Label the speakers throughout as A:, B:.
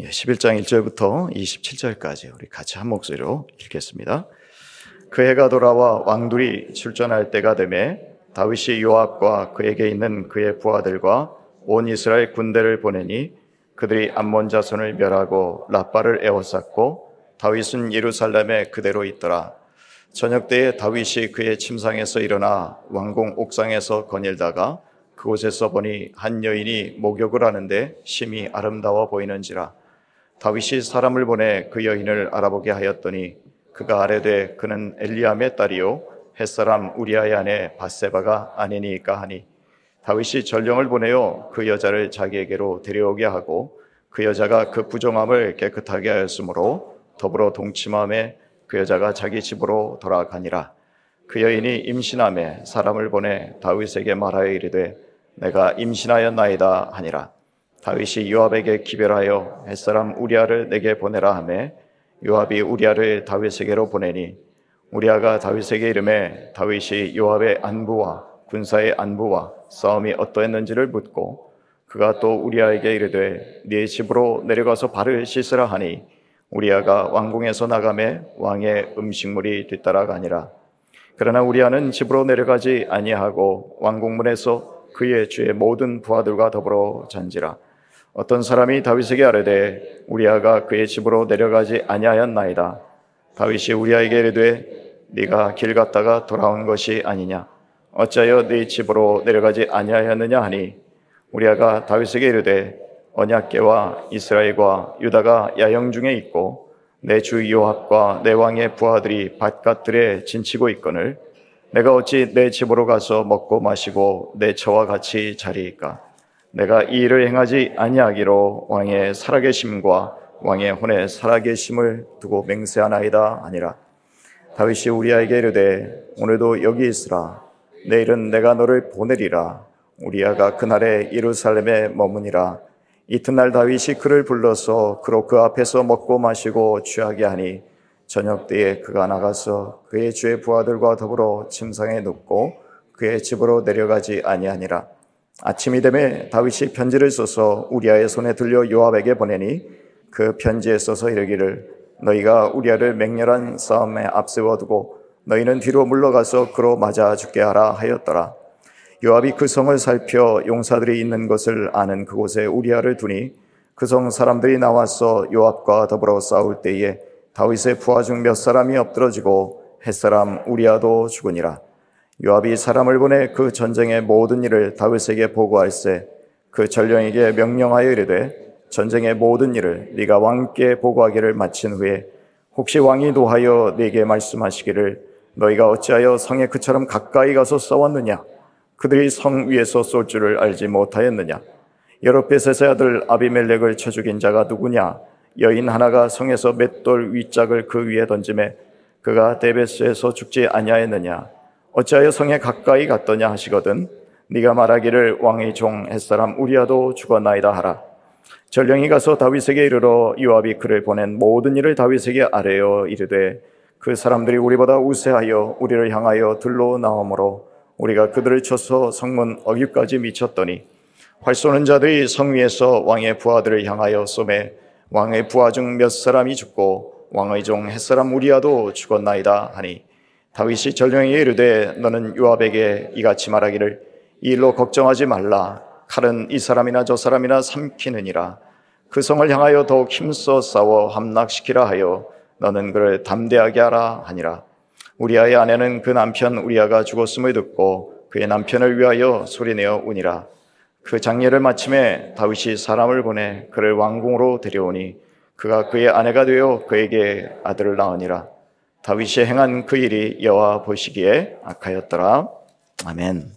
A: 11장 1절부터 27절까지 우리 같이 한 목소리로 읽겠습니다. 그 해가 돌아와 왕들이 출전할 때가 되매 다윗이 요압과 그에게 있는 그의 부하들과 온 이스라엘 군대를 보내니 그들이 암몬 자손을 멸하고 라빠를 에워쌌고 다윗은 예루살렘에 그대로 있더라. 저녁 때에 다윗이 그의 침상에서 일어나 왕궁 옥상에서 거닐다가 그곳에서 보니 한 여인이 목욕을 하는데 심히 아름다워 보이는지라 다윗이 사람을 보내 그 여인을 알아보게 하였더니 그가 아래되 그는 엘리암의 딸이요 햇사람 우리아의 아내 바세바가 아니니까 하니 다윗이 전령을 보내어 그 여자를 자기에게로 데려오게 하고 그 여자가 그 부정함을 깨끗하게 하였으므로 더불어 동침함에 그 여자가 자기 집으로 돌아가니라. 그 여인이 임신함에 사람을 보내 다윗에게 말하여 이르되 내가 임신하였나이다 하니라 다윗이 요압에게 기별하여 햇사람 우리아를 내게 보내라 하매 요압이 우리아를 다윗에게로 보내니 우리아가 다윗에게 이름에 다윗이 요압의 안부와 군사의 안부와 싸움이 어떠했는지를 묻고 그가 또 우리아에게 이르되 네 집으로 내려가서 발을 씻으라 하니 우리아가 왕궁에서 나가매 왕의 음식물이 뒤따라가니라. 그러나 우리아는 집으로 내려가지 아니하고 왕궁문에서 그의 주의 모든 부하들과 더불어 잔지라 어떤 사람이 다윗에게 아뢰되 우리아가 그의 집으로 내려가지 아니하였나이다. 다윗이 우리아에게 이르되 네가 길 갔다가 돌아온 것이 아니냐? 어찌하여 네 집으로 내려가지 아니하였느냐 하니? 우리아가 다윗에게 이르되 언약계와 이스라엘과 유다가 야영 중에 있고 내 주 요압과 내 왕의 부하들이 바깥들에 진치고 있거늘 내가 어찌 내 집으로 가서 먹고 마시고 내 처와 같이 자리이까 내가 이 일을 행하지 아니하기로 왕의 살아계심과 왕의 혼의 살아계심을 두고 맹세하나이다 아니라. 다윗이 우리아에게 이르되 오늘도 여기 있으라. 내일은 내가 너를 보내리라. 우리아가 그날에 예루살렘에 머무니라. 이튿날 다윗이 그를 불러서 그로 그 앞에서 먹고 마시고 취하게 하니 저녁 때에 그가 나가서 그의 주의 부하들과 더불어 침상에 눕고 그의 집으로 내려가지 아니하니라 아침이 되매 다윗이 편지를 써서 우리아의 손에 들려 요압에게 보내니 그 편지에 써서 이르기를 너희가 우리아를 맹렬한 싸움에 앞세워 두고 너희는 뒤로 물러가서 그로 맞아 죽게 하라 하였더라. 요압이 그 성을 살펴 용사들이 있는 것을 아는 그곳에 우리아를 두니 그 성 사람들이 나와서 요압과 더불어 싸울 때에 다윗의 부하 중 몇 사람이 엎드러지고 햇사람 우리아도 죽으니라. 요압이 사람을 보내 그 전쟁의 모든 일을 다윗에게 보고할세 그 전령에게 명령하여 이르되 전쟁의 모든 일을 네가 왕께 보고하기를 마친 후에 혹시 왕이 노하여 네게 말씀하시기를 너희가 어찌하여 성에 그처럼 가까이 가서 싸웠느냐? 그들이 성 위에서 쏠 줄을 알지 못하였느냐? 여로베셋의 아들 아비멜렉을 쳐 죽인 자가 누구냐? 여인 하나가 성에서 맷돌 윗짝을 그 위에 던짐에 그가 데베스에서 죽지 아니하였느냐 어찌하여 성에 가까이 갔더냐 하시거든 네가 말하기를 왕의 종 햇사람 우리아도 죽었나이다 하라. 전령이 가서 다윗에게 이르러 요압이 그를 보낸 모든 일을 다윗에게 아뢰어 이르되 그 사람들이 우리보다 우세하여 우리를 향하여 들로 나오므로 우리가 그들을 쳐서 성문 어귀까지 미쳤더니 활 쏘는 자들이 성 위에서 왕의 부하들을 향하여 쏘매 왕의 부하 중 몇 사람이 죽고 왕의 종 햇사람 우리아도 죽었나이다 하니 다윗이 전령에게 이르되 너는 요압에게 이같이 말하기를 이 일로 걱정하지 말라. 칼은 이 사람이나 저 사람이나 삼키느니라. 그 성을 향하여 더욱 힘써 싸워 함락시키라 하여 너는 그를 담대하게 하라 하니라. 우리아의 아내는 그 남편 우리아가 죽었음을 듣고 그의 남편을 위하여 소리내어 우니라. 그 장례를 마침에 다윗이 사람을 보내 그를 왕궁으로 데려오니 그가 그의 아내가 되어 그에게 아들을 낳으니라 다윗이 행한 그 일이 여호와 보시기에 악하였더라. 아멘.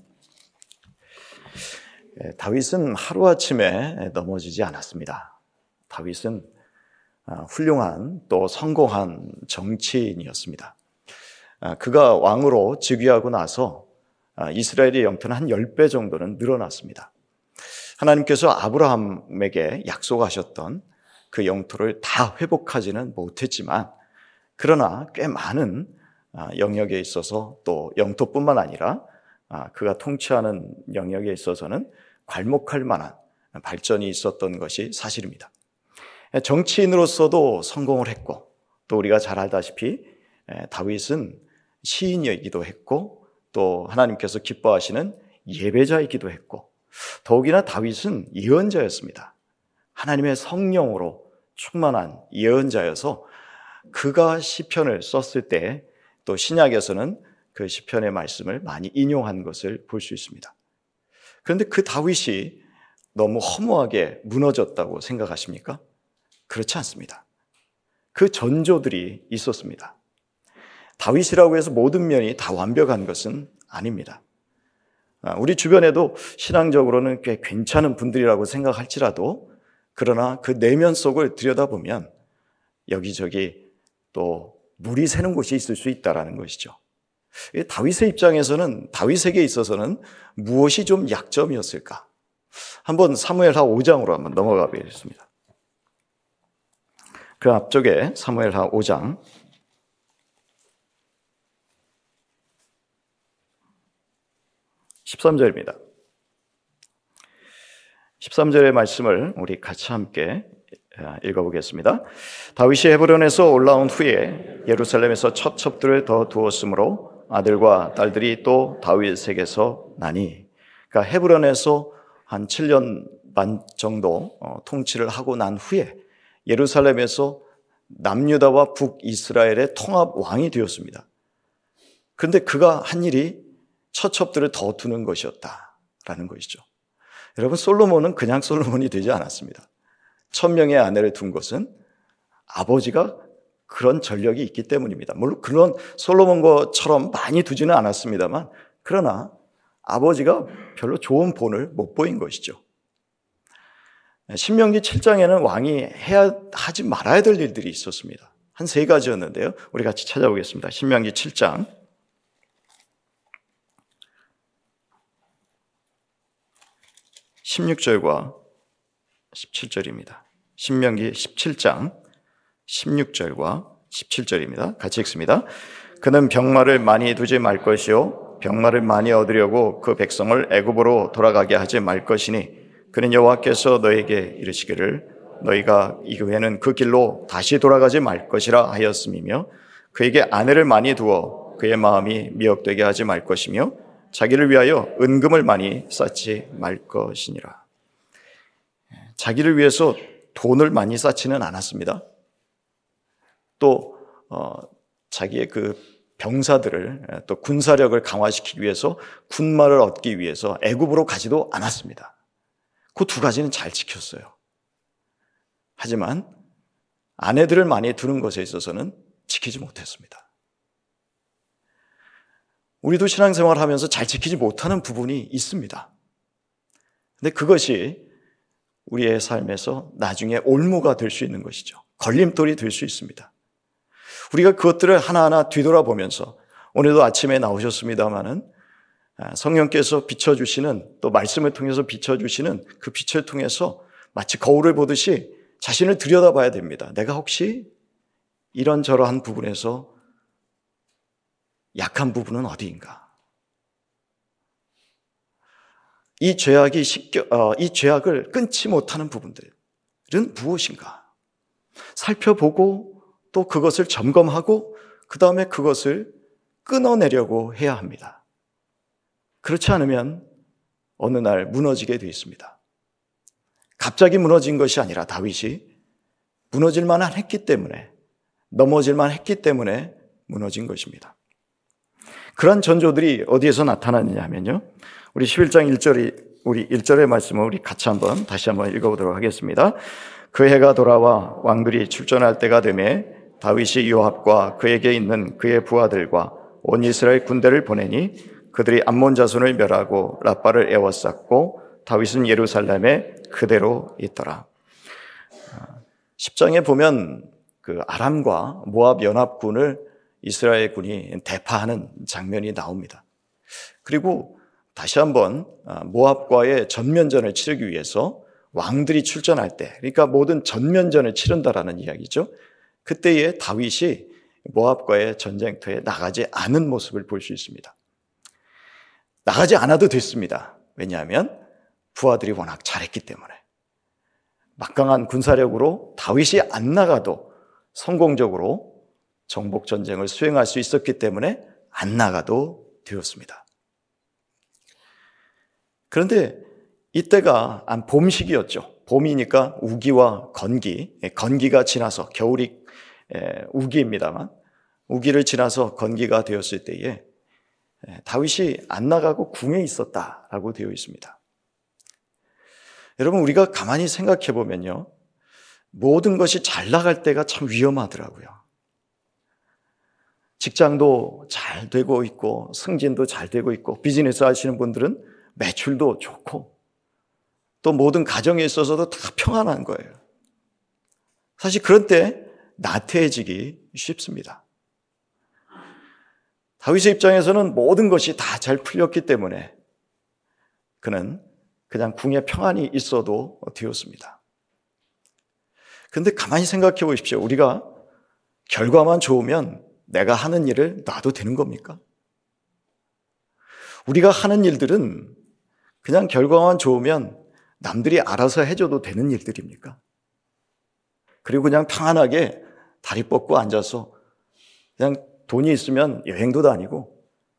A: 예, 다윗은 하루아침에 넘어지지 않았습니다. 다윗은 아, 훌륭한 또 성공한 정치인이었습니다. 아, 그가 왕으로 즉위하고 나서 아, 이스라엘의 영토는 한 10배 정도는 늘어났습니다. 하나님께서 아브라함에게 약속하셨던 그 영토를 다 회복하지는 못했지만 그러나 꽤 많은 아, 영역에 있어서 또 영토뿐만 아니라 아, 그가 통치하는 영역에 있어서는 괄목할 만한 발전이 있었던 것이 사실입니다. 정치인으로서도 성공을 했고 또 우리가 잘 알다시피 다윗은 시인이기도 했고 또 하나님께서 기뻐하시는 예배자이기도 했고 더욱이나 다윗은 예언자였습니다. 하나님의 성령으로 충만한 예언자여서 그가 시편을 썼을 때 또 신약에서는 그 시편의 말씀을 많이 인용한 것을 볼 수 있습니다. 그런데 그 다윗이 너무 허무하게 무너졌다고 생각하십니까? 그렇지 않습니다. 그 전조들이 있었습니다. 다윗이라고 해서 모든 면이 다 완벽한 것은 아닙니다. 아, 우리 주변에도 신앙적으로는 꽤 괜찮은 분들이라고 생각할지라도 그러나 그 내면 속을 들여다보면 여기저기 또 물이 새는 곳이 있을 수 있다라는 것이죠. 다윗의 입장에서는 다윗에게 있어서는 무엇이 좀 약점이었을까? 한번 사무엘하 5장으로 한번 넘어가 보겠습니다. 그 앞쪽에 사무엘하 5장 13절입니다. 13절의 말씀을 우리 같이 함께 아, 읽어보겠습니다. 다윗이 헤브론에서 올라온 후에 예루살렘에서 첫 첩들을 더 두었으므로 아들과 딸들이 또 다윗에게서 나니. 그러니까 헤브론에서 한 7년 반 정도 어, 통치를 하고 난 후에 예루살렘에서 남유다와 북이스라엘의 통합 왕이 되었습니다. 그런데 그가 한 일이 처첩들을 더 두는 것이었다라는 것이죠. 여러분 솔로몬은 그냥 솔로몬이 되지 않았습니다. 천명의 아내를 둔 것은 아버지가 그런 전력이 있기 때문입니다. 물론 그런 솔로몬 것처럼 많이 두지는 않았습니다만 그러나 아버지가 별로 좋은 본을 못 보인 것이죠. 신명기 7장에는 왕이 해야 하지 말아야 될 일들이 있었습니다. 한 세 가지였는데요. 우리 같이 찾아보겠습니다. 신명기 7장 16절과 17절입니다. 신명기 17장 16절과 17절입니다. 같이 읽습니다. 그는 병마를 많이 두지 말 것이요 병마를 많이 얻으려고 그 백성을 애굽으로 돌아가게 하지 말 것이니 그는 여호와께서 너에게 이르시기를 너희가 이후에는 그 길로 다시 돌아가지 말 것이라 하였음이며 그에게 아내를 많이 두어 그의 마음이 미혹되게 하지 말 것이며 자기를 위하여 은금을 많이 쌓지 말 것이니라. 자기를 위해서 돈을 많이 쌓지는 않았습니다. 또 어, 자기의 그 병사들을 또 군사력을 강화시키기 위해서 군마를 얻기 위해서 애굽으로 가지도 않았습니다. 그 두 가지는 잘 지켰어요. 하지만 아내들을 많이 두는 것에 있어서는 지키지 못했습니다. 우리도 신앙생활 하면서 잘 지키지 못하는 부분이 있습니다. 근데 그것이 우리의 삶에서 나중에 올무가 될 수 있는 것이죠. 걸림돌이 될 수 있습니다. 우리가 그것들을 하나하나 뒤돌아보면서 오늘도 아침에 나오셨습니다마는 아, 성령께서 비춰주시는 또 말씀을 통해서 비춰주시는 그 빛을 통해서 마치 거울을 보듯이 자신을 들여다봐야 됩니다. 내가 혹시 이런저러한 부분에서 약한 부분은 어디인가? 이 죄악이 쉽게, 어, 이 죄악을 끊지 못하는 부분들은 무엇인가? 살펴보고 또 그것을 점검하고 그 다음에 그것을 끊어내려고 해야 합니다. 그렇지 않으면 어느 날 무너지게 되어 있습니다. 갑자기 무너진 것이 아니라 다윗이 무너질 만한 했기 때문에 넘어질 만 했기 때문에 무너진 것입니다. 그런 전조들이 어디에서 나타나느냐 하면요. 우리 11장 1절이 우리 1절의 말씀을 우리 같이 한번 다시 한번 읽어보도록 하겠습니다. 그 해가 돌아와 왕들이 출전할 때가 되매 다윗이 요압과 그에게 있는 그의 부하들과 온 이스라엘 군대를 보내니 그들이 암몬 자손을 멸하고 라빠를 에워쌌고 다윗은 예루살렘에 그대로 있더라. 10장에 보면 그 아람과 모압 연합군을 이스라엘 군이 대파하는 장면이 나옵니다. 그리고 다시 한번 아, 모압과의 전면전을 치르기 위해서 왕들이 출전할 때, 그러니까 모든 전면전을 치른다라는 이야기죠. 그때에 다윗이 모압과의 전쟁터에 나가지 않은 모습을 볼 수 있습니다. 나가지 않아도 됐습니다. 왜냐하면 부하들이 워낙 잘했기 때문에. 막강한 군사력으로 다윗이 안 나가도 성공적으로 정복 전쟁을 수행할 수 있었기 때문에 안 나가도 되었습니다. 그런데 이때가 한 봄식이었죠. 봄이니까 우기와 건기, 예, 건기가 지나서 겨울이 예, 우기입니다만 우기를 지나서 건기가 되었을 때에 예, 다윗이 안 나가고 궁에 있었다라고 되어 있습니다. 여러분 우리가 가만히 생각해 보면요. 모든 것이 잘 나갈 때가 참 위험하더라고요. 직장도 잘 되고 있고 승진도 잘 되고 있고 비즈니스 하시는 분들은 매출도 좋고 또 모든 가정에 있어서도 다 평안한 거예요. 사실 그런 때 나태해지기 쉽습니다. 다윗의 입장에서는 모든 것이 다 잘 풀렸기 때문에 그는 그냥 궁에 평안이 있어도 되었습니다. 근데 가만히 생각해 보십시오. 우리가 결과만 좋으면 내가 하는 일을 놔도 되는 겁니까? 우리가 하는 일들은 그냥 결과만 좋으면 남들이 알아서 해줘도 되는 일들입니까? 그리고 그냥 평안하게 다리 뻗고 앉아서 그냥 돈이 있으면 여행도 다니고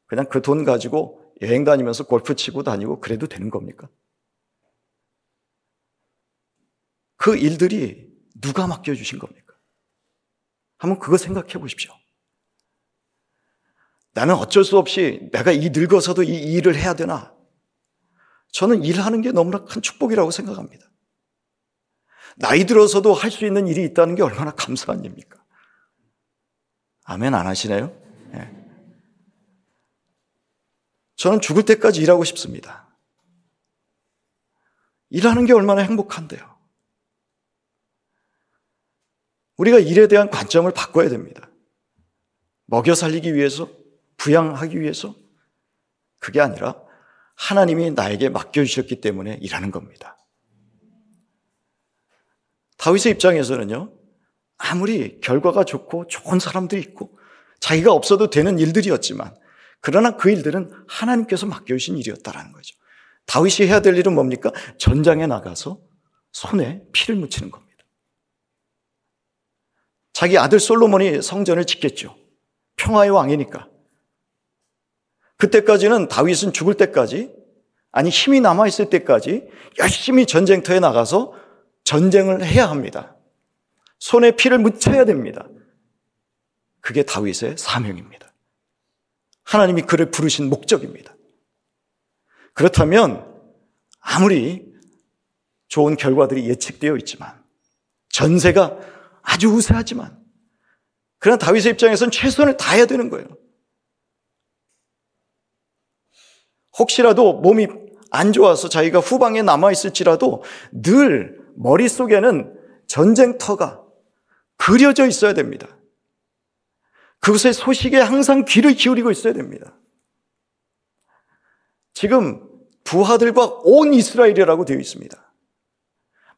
A: 그냥 그 돈 가지고 여행 다니면서 골프 치고 다니고 그래도 되는 겁니까? 그 일들이 누가 맡겨주신 겁니까? 한번 그거 생각해 보십시오. 나는 어쩔 수 없이 내가 이 늙어서도 이 일을 해야 되나? 저는 일하는 게 너무나 큰 축복이라고 생각합니다. 나이 들어서도 할 수 있는 일이 있다는 게 얼마나 감사한 일입니까? 아멘 안 하시나요? 네. 저는 죽을 때까지 일하고 싶습니다. 일하는 게 얼마나 행복한데요. 우리가 일에 대한 관점을 바꿔야 됩니다. 먹여 살리기 위해서, 부양하기 위해서, 그게 아니라 하나님이 나에게 맡겨주셨기 때문에 일하는 겁니다. 다윗의 입장에서는요, 아무리 결과가 좋고 좋은 사람들이 있고 자기가 없어도 되는 일들이었지만 그러나 그 일들은 하나님께서 맡겨주신 일이었다라는 거죠. 다윗이 해야 될 일은 뭡니까? 전장에 나가서 손에 피를 묻히는 겁니다. 자기 아들 솔로몬이 성전을 짓겠죠. 평화의 왕이니까. 그때까지는 다윗은 죽을 때까지 아니 힘이 남아 있을 때까지 열심히 전쟁터에 나가서 전쟁을 해야 합니다. 손에 피를 묻혀야 됩니다. 그게 다윗의 사명입니다. 하나님이 그를 부르신 목적입니다. 그렇다면 아무리 좋은 결과들이 예측되어 있지만 전세가 아주 우세하지만 그러나 다윗의 입장에서는 최선을 다해야 되는 거예요. 혹시라도 몸이 안 좋아서 자기가 후방에 남아 있을지라도 늘 머릿속에는 전쟁터가 그려져 있어야 됩니다. 그것의 소식에 항상 귀를 기울이고 있어야 됩니다. 지금 부하들과 온 이스라엘이라고 되어 있습니다.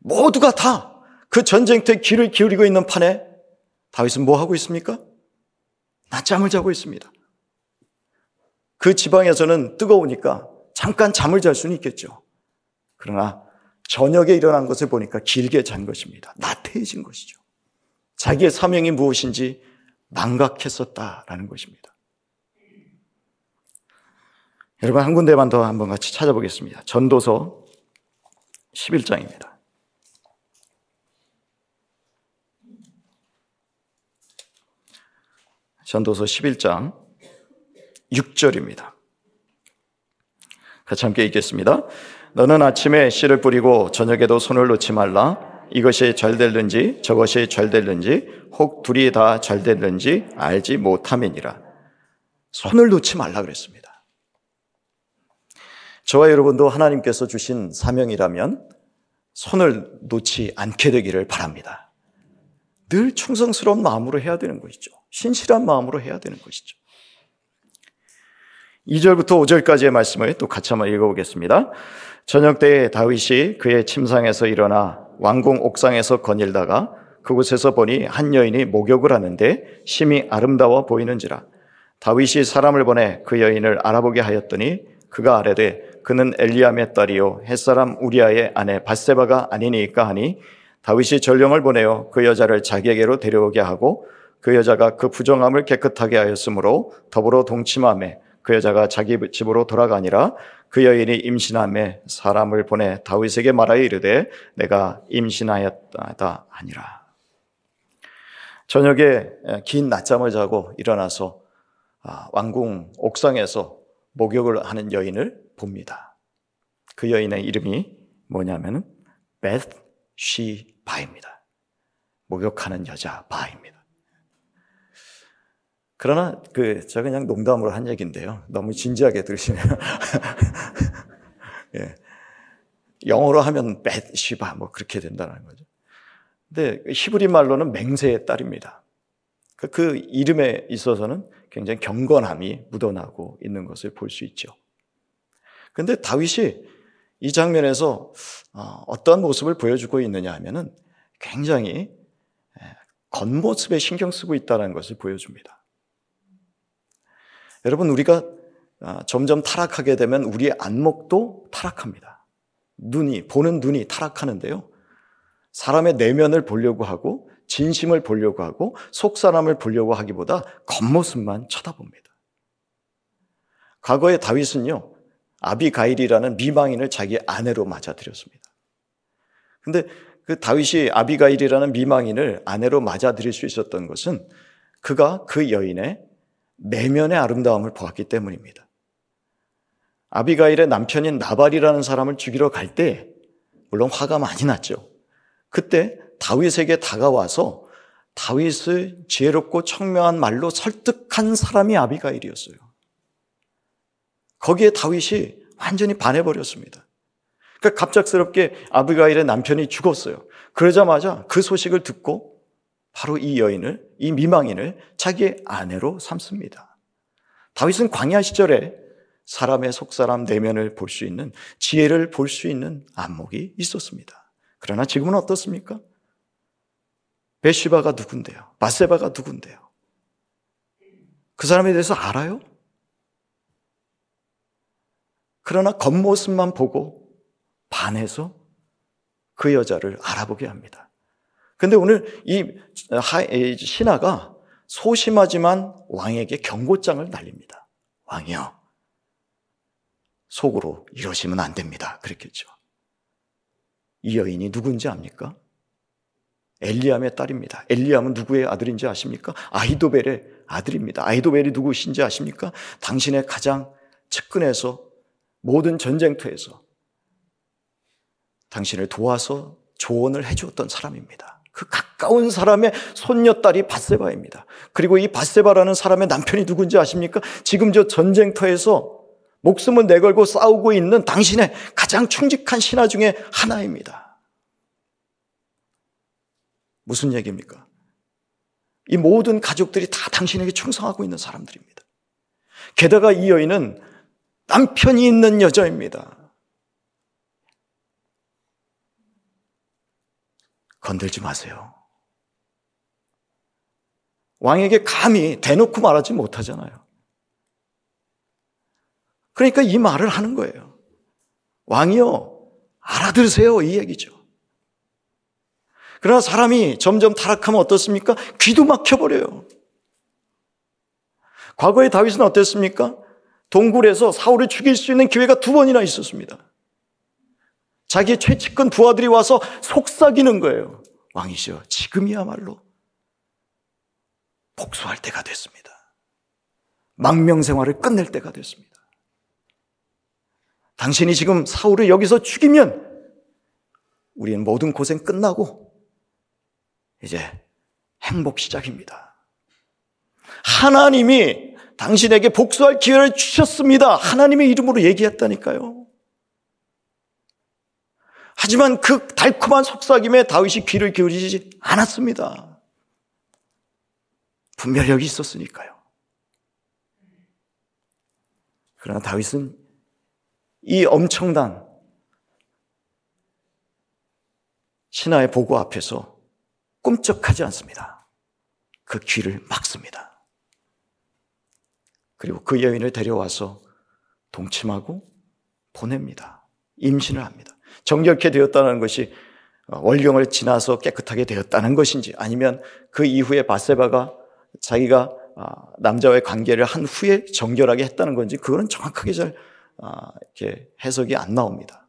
A: 모두가 다 그 전쟁터에 귀를 기울이고 있는 판에 다윗은 뭐 하고 있습니까? 낮잠을 자고 있습니다. 그 지방에서는 뜨거우니까 잠깐 잠을 잘 수는 있겠죠. 그러나 저녁에 일어난 것을 보니까 길게 잔 것입니다. 나태해진 것이죠. 자기의 사명이 무엇인지 망각했었다라는 것입니다. 여러분 한 군데만 더 한번 같이 찾아보겠습니다. 전도서 11장입니다. 전도서 11장 6절입니다. 같이 함께 읽겠습니다. 너는 아침에 씨를 뿌리고 저녁에도 손을 놓지 말라. 이것이 잘 될는지 저것이 잘 될는지 혹 둘이 다 잘 될는지 알지 못함이니라. 손을 놓지 말라 그랬습니다. 저와 여러분도 하나님께서 주신 사명이라면 손을 놓지 않게 되기를 바랍니다. 늘 충성스러운 마음으로 해야 되는 것이죠. 신실한 마음으로 해야 되는 것이죠. 2절부터 5절까지의 말씀을 또 같이 한번 읽어보겠습니다. 저녁 때에 다윗이 그의 침상에서 일어나 왕궁 옥상에서 거닐다가 그곳에서 보니 한 여인이 목욕을 하는데 심히 아름다워 보이는지라 다윗이 사람을 보내 그 여인을 알아보게 하였더니 그가 아래되 그는 엘리암의 딸이요 햇사람 우리아의 아내 바세바가 아니니까 하니 다윗이 전령을 보내어 그 여자를 자기에게로 데려오게 하고 그 여자가 그 부정함을 깨끗하게 하였으므로 더불어 동침함에 그 여자가 자기 집으로 돌아가니라 그 여인이 임신함에 사람을 보내 다윗에게 말하여 이르되 내가 임신하였다 하니라. 저녁에 긴 낮잠을 자고 일어나서 아, 왕궁 옥상에서 목욕을 하는 여인을 봅니다. 그 여인의 이름이 뭐냐면은 베스 시 바입니다. 목욕하는 여자 바입니다. 그러나 그 저 그냥 농담으로 한 얘기인데요. 너무 진지하게 들으시네요. 예. 영어로 하면 베시바 뭐 그렇게 된다는 거죠. 근데 히브리 말로는 맹세의 딸입니다. 그, 그 이름에 있어서는 굉장히 경건함이 묻어나고 있는 것을 볼 수 있죠. 근데 다윗이 이 장면에서 어, 어떠한 모습을 보여주고 있느냐 하면은 굉장히 겉모습에 신경 쓰고 있다는 것을 보여줍니다. 여러분, 우리가 아, 점점 타락하게 되면 우리의 안목도 타락합니다. 눈이, 보는 눈이 타락하는데요. 사람의 내면을 보려고 하고, 진심을 보려고 하고, 속 사람을 보려고 하기보다 겉모습만 쳐다봅니다. 과거에 다윗은요, 아비가일이라는 미망인을 자기 아내로 맞아들였습니다. 근데 그 다윗이 아비가일이라는 미망인을 아내로 맞아들일 수 있었던 것은 그가 그 여인의 내면의 아름다움을 보았기 때문입니다. 아비가일의 남편인 나발이라는 사람을 죽이러 갈 때, 물론 화가 많이 났죠. 그때 다윗에게 다가와서 다윗을 지혜롭고 청명한 말로 설득한 사람이 아비가일이었어요. 거기에 다윗이 완전히 반해버렸습니다. 그러니까 갑작스럽게 아비가일의 남편이 죽었어요. 그러자마자 그 소식을 듣고 바로 이 여인을, 이 미망인을 자기의 아내로 삼습니다. 다윗은 광야 시절에 사람의 속사람 내면을 볼 수 있는 지혜를 볼 수 있는 안목이 있었습니다. 그러나 지금은 어떻습니까? 베시바가 누군데요? 바세바가 누군데요? 그 사람에 대해서 알아요? 그러나 겉모습만 보고 반해서 그 여자를 알아보게 합니다. 근데 오늘 이 신하가 소심하지만 왕에게 경고장을 날립니다. 왕이요. 속으로 이러시면 안 됩니다. 그랬겠죠. 이 여인이 누군지 압니까? 엘리암의 딸입니다. 엘리암은 누구의 아들인지 아십니까? 아이도벨의 아들입니다. 아이도벨이 누구신지 아십니까? 당신의 가장 측근에서 모든 전쟁터에서 당신을 도와서 조언을 해주었던 사람입니다. 그 가까운 사람의 손녀딸이 바세바입니다. 그리고 이 바세바라는 사람의 남편이 누군지 아십니까? 지금 저 전쟁터에서 목숨을 내걸고 싸우고 있는 당신의 가장 충직한 신하 중에 하나입니다. 무슨 얘기입니까? 이 모든 가족들이 다 당신에게 충성하고 있는 사람들입니다. 게다가 이 여인은 남편이 있는 여자입니다. 건들지 마세요. 왕에게 감히 대놓고 말하지 못하잖아요. 그러니까 이 말을 하는 거예요. 왕이요, 알아들으세요. 이 얘기죠. 그러나 사람이 점점 타락하면 어떻습니까? 귀도 막혀버려요. 과거의 다윗은 어땠습니까? 동굴에서 사울을 죽일 수 있는 기회가 두 번이나 있었습니다. 자기의 최측근 부하들이 와서 속삭이는 거예요. 왕이시여, 지금이야말로 복수할 때가 됐습니다. 망명 생활을 끝낼 때가 됐습니다. 당신이 지금 사울을 여기서 죽이면 우리는 모든 고생 끝나고 이제 행복 시작입니다. 하나님이 당신에게 복수할 기회를 주셨습니다. 하나님의 이름으로 얘기했다니까요. 하지만 그 달콤한 속삭임에 다윗이 귀를 기울이지 않았습니다. 분별력이 있었으니까요. 그러나 다윗은 이 엄청난 신하의 보고 앞에서 꿈쩍하지 않습니다. 그 귀를 막습니다. 그리고 그 여인을 데려와서 동침하고 보냅니다. 임신을 합니다. 정결케 되었다는 것이 월경을 지나서 깨끗하게 되었다는 것인지 아니면 그 이후에 바세바가 자기가 아, 남자와의 관계를 한 후에 정결하게 했다는 건지 그거는 정확하게 잘 아, 이렇게 해석이 안 나옵니다.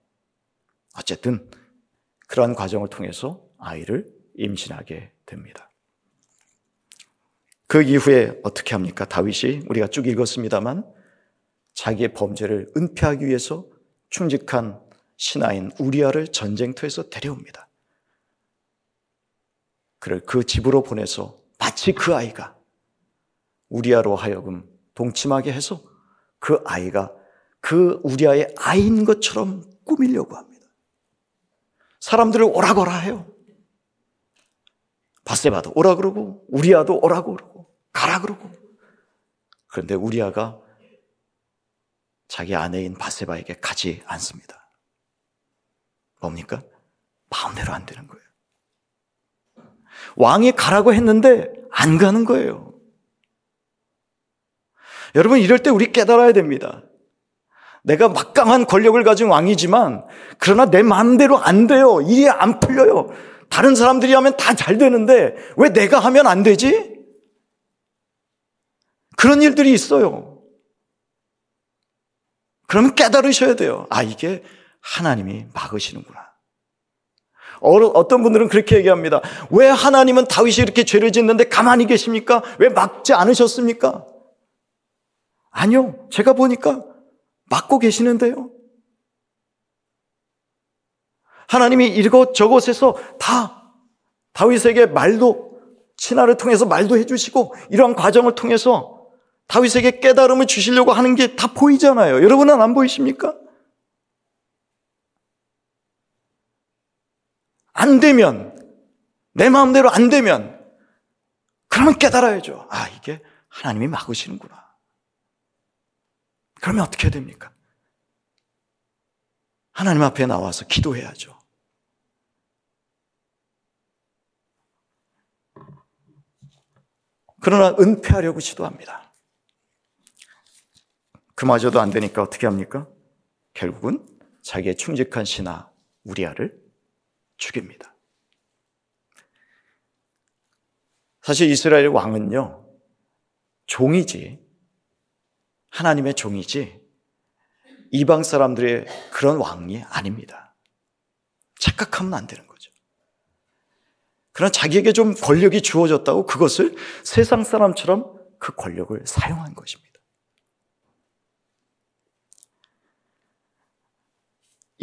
A: 어쨌든 그러한 과정을 통해서 아이를 임신하게 됩니다. 그 이후에 어떻게 합니까? 다윗이 우리가 쭉 읽었습니다만 자기의 범죄를 은폐하기 위해서 충직한 신하인 우리아를 전쟁터에서 데려옵니다. 그를 그 집으로 보내서 마치 그 아이가 우리아로 하여금 동침하게 해서 그 아이가 그 우리아의 아이인 것처럼 꾸미려고 합니다. 사람들을 오라거라 해요. 바세바도 오라 그러고 우리아도 오라 그러고 가라 그러고 그런데 우리아가 자기 아내인 바세바에게 가지 않습니다. 뭡니까? 마음대로 안 되는 거예요. 왕이 가라고 했는데 안 가는 거예요. 여러분, 이럴 때 우리 깨달아야 됩니다. 내가 막강한 권력을 가진 왕이지만, 그러나 내 마음대로 안 돼요. 일이 안 풀려요. 다른 사람들이 하면 다 잘 되는데, 왜 내가 하면 안 되지? 그런 일들이 있어요. 그러면 깨달으셔야 돼요. 아, 이게 하나님이 막으시는구나. 어떤 분들은 그렇게 얘기합니다. 왜 하나님은 다윗이 이렇게 죄를 짓는데 가만히 계십니까? 왜 막지 않으셨습니까? 아니요. 제가 보니까 막고 계시는데요. 하나님이 이곳 저곳에서 다 다윗에게 말도 친화를 통해서 말도 해주시고 이러한 과정을 통해서 다윗에게 깨달음을 주시려고 하는 게 다 보이잖아요. 여러분은 안 보이십니까? 안 되면, 내 마음대로 안 되면, 그러면 깨달아야죠. 아, 이게 하나님이 막으시는구나. 그러면 어떻게 됩니까? 하나님 앞에 나와서 기도해야죠. 그러나 은폐하려고 시도합니다. 그마저도 안 되니까 어떻게 합니까? 결국은 자기의 충직한 신하 우리아를 죽입니다. 사실 이스라엘 왕은요, 종이지, 하나님의 종이지, 이방 사람들의 그런 왕이 아닙니다. 착각하면 안 되는 거죠. 그러나 자기에게 좀 권력이 주어졌다고 그것을 세상 사람처럼 그 권력을 사용한 것입니다.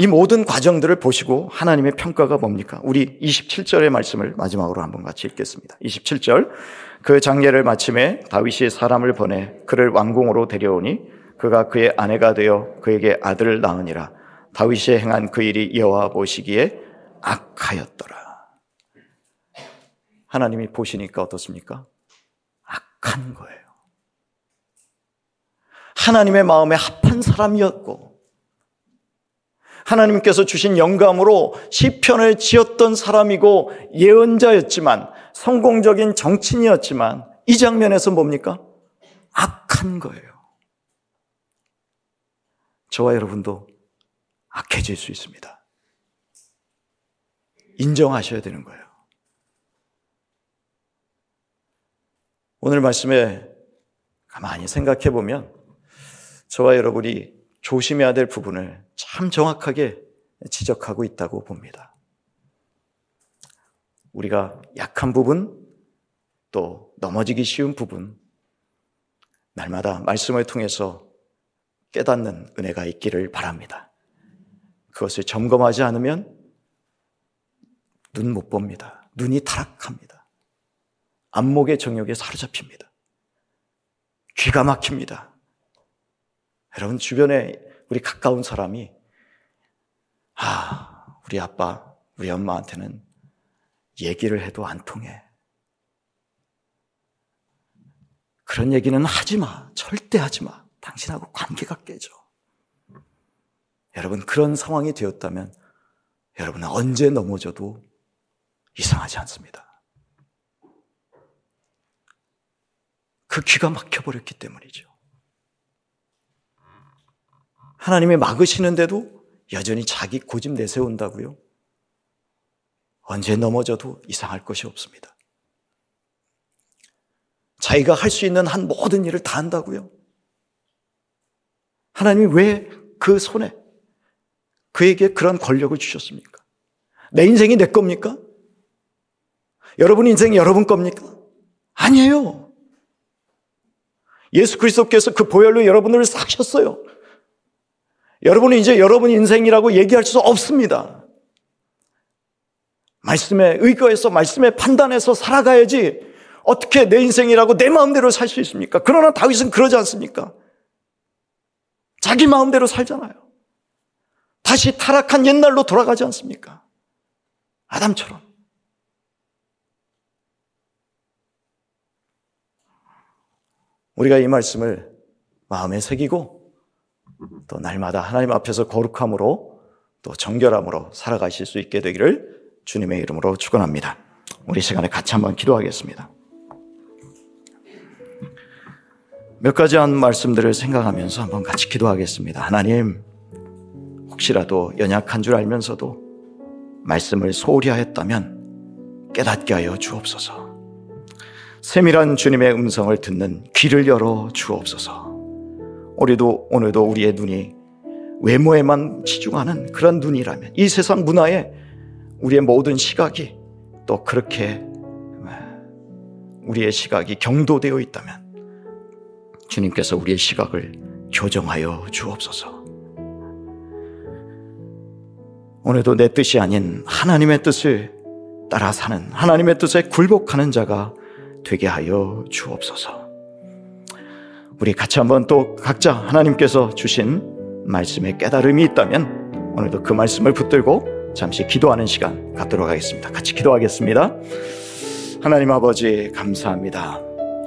A: 이 모든 과정들을 보시고 하나님의 평가가 뭡니까? 우리 27절의 말씀을 마지막으로 한번 같이 읽겠습니다. 27절. 그 장례를 마침에 다윗이 사람을 보내 그를 왕궁으로 데려오니 그가 그의 아내가 되어 그에게 아들을 낳으니라. 다윗이 행한 그 일이 여호와 보시기에 악하였더라. 하나님이 보시니까 어떻습니까? 악한 거예요. 하나님의 마음에 합한 사람이었고 하나님께서 주신 영감으로 시편을 지었던 사람이고 예언자였지만 성공적인 정치인이었지만 이 장면에서 뭡니까? 악한 거예요. 저와 여러분도 악해질 수 있습니다. 인정하셔야 되는 거예요. 오늘 말씀에 가만히 생각해 보면 저와 여러분이 조심해야 될 부분을 참 정확하게 지적하고 있다고 봅니다. 우리가 약한 부분, 또 넘어지기 쉬운 부분, 날마다 말씀을 통해서 깨닫는 은혜가 있기를 바랍니다. 그것을 점검하지 않으면 눈 못 봅니다. 눈이 타락합니다. 안목의 정욕에 사로잡힙니다. 귀가 막힙니다. 여러분 주변에 우리 가까운 사람이 아, 우리 아빠, 우리 엄마한테는 얘기를 해도 안 통해. 그런 얘기는 하지 마. 절대 하지 마. 당신하고 관계가 깨져. 여러분, 그런 상황이 되었다면 여러분은 언제 넘어져도 이상하지 않습니다. 그 귀가 막혀버렸기 때문이죠. 하나님이 막으시는데도 여전히 자기 고집 내세운다고요? 언제 넘어져도 이상할 것이 없습니다. 자기가 할 수 있는 한 모든 일을 다 한다고요. 하나님이 왜 그 손에 그에게 그런 권력을 주셨습니까? 내 인생이 내 겁니까? 여러분 인생이 여러분 겁니까? 아니에요. 예수 그리스도께서 그 보혈로 여러분을 사셨어요. 여러분은 이제 여러분 인생이라고 얘기할 수 없습니다. 말씀에 의거해서 말씀에 판단해서 살아가야지 어떻게 내 인생이라고 내 마음대로 살 수 있습니까? 그러나 다윗은 그러지 않습니까? 자기 마음대로 살잖아요. 다시 타락한 옛날로 돌아가지 않습니까? 아담처럼. 우리가 이 말씀을 마음에 새기고 또 날마다 하나님 앞에서 거룩함으로 또 정결함으로 살아가실 수 있게 되기를 주님의 이름으로 축원합니다. 우리 시간에 같이 한번 기도하겠습니다. 몇 가지 한 말씀들을 생각하면서 한번 같이 기도하겠습니다. 하나님, 혹시라도 연약한 줄 알면서도 말씀을 소홀히 하였다면 깨닫게 하여 주옵소서. 세밀한 주님의 음성을 듣는 귀를 열어 주옵소서. 우리도 오늘도 우리의 눈이 외모에만 치중하는 그런 눈이라면 이 세상 문화에 우리의 모든 시각이 또 그렇게 우리의 시각이 경도되어 있다면 주님께서 우리의 시각을 교정하여 주옵소서. 오늘도 내 뜻이 아닌 하나님의 뜻을 따라 사는 하나님의 뜻에 굴복하는 자가 되게 하여 주옵소서. 우리 같이 한번 또 각자 하나님께서 주신 말씀에 깨달음이 있다면 오늘도 그 말씀을 붙들고 잠시 기도하는 시간 갖도록 하겠습니다. 같이 기도하겠습니다. 하나님 아버지 감사합니다.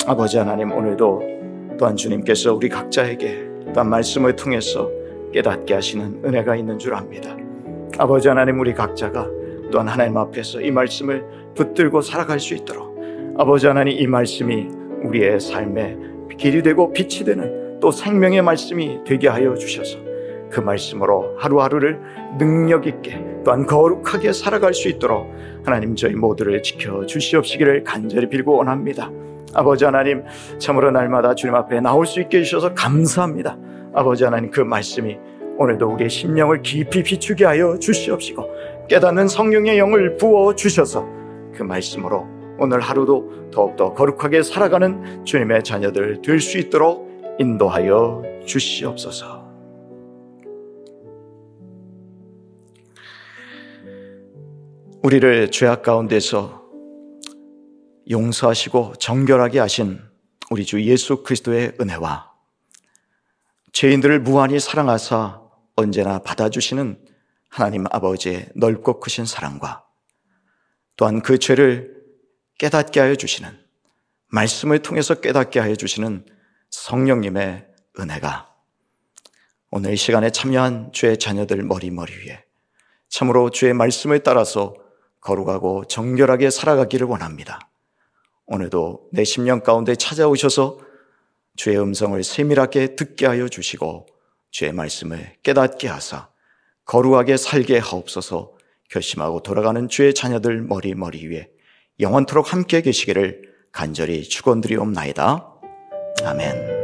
A: 아버지 하나님 오늘도 또한 주님께서 우리 각자에게 또한 말씀을 통해서 깨닫게 하시는 은혜가 있는 줄 압니다. 아버지 하나님 우리 각자가 또한 하나님 앞에서 이 말씀을 붙들고 살아갈 수 있도록 아버지 하나님 이 말씀이 우리의 삶에 길이 되고 빛이 되는 또 생명의 말씀이 되게 하여 주셔서 그 말씀으로 하루하루를 능력 있게 또한 거룩하게 살아갈 수 있도록 하나님 저희 모두를 지켜 주시옵시기를 간절히 빌고 원합니다. 아버지 하나님 참으로 날마다 주님 앞에 나올 수 있게 해주셔서 감사합니다. 아버지 하나님 그 말씀이 오늘도 우리의 심령을 깊이 비추게 하여 주시옵시고 깨닫는 성령의 영을 부어 주셔서 그 말씀으로 오늘 하루도 더욱더 거룩하게 살아가는 주님의 자녀들 될 수 있도록 인도하여 주시옵소서. 우리를 죄악 가운데서 용서하시고 정결하게 하신 우리 주 예수 그리스도의 은혜와 죄인들을 무한히 사랑하사 언제나 받아주시는 하나님 아버지의 넓고 크신 사랑과 또한 그 죄를 깨닫게 하여 주시는 말씀을 통해서 깨닫게 하여 주시는 성령님의 은혜가 오늘 이 시간에 참여한 주의 자녀들 머리머리 위에 참으로 주의 말씀을 따라서 거룩하고 정결하게 살아가기를 원합니다. 오늘도 내 심령 가운데 찾아오셔서 주의 음성을 세밀하게 듣게 하여 주시고 주의 말씀을 깨닫게 하사 거룩하게 살게 하옵소서 결심하고 돌아가는 주의 자녀들 머리머리 위에 영원토록 함께 계시기를 간절히 축원드리옵나이다. 아멘.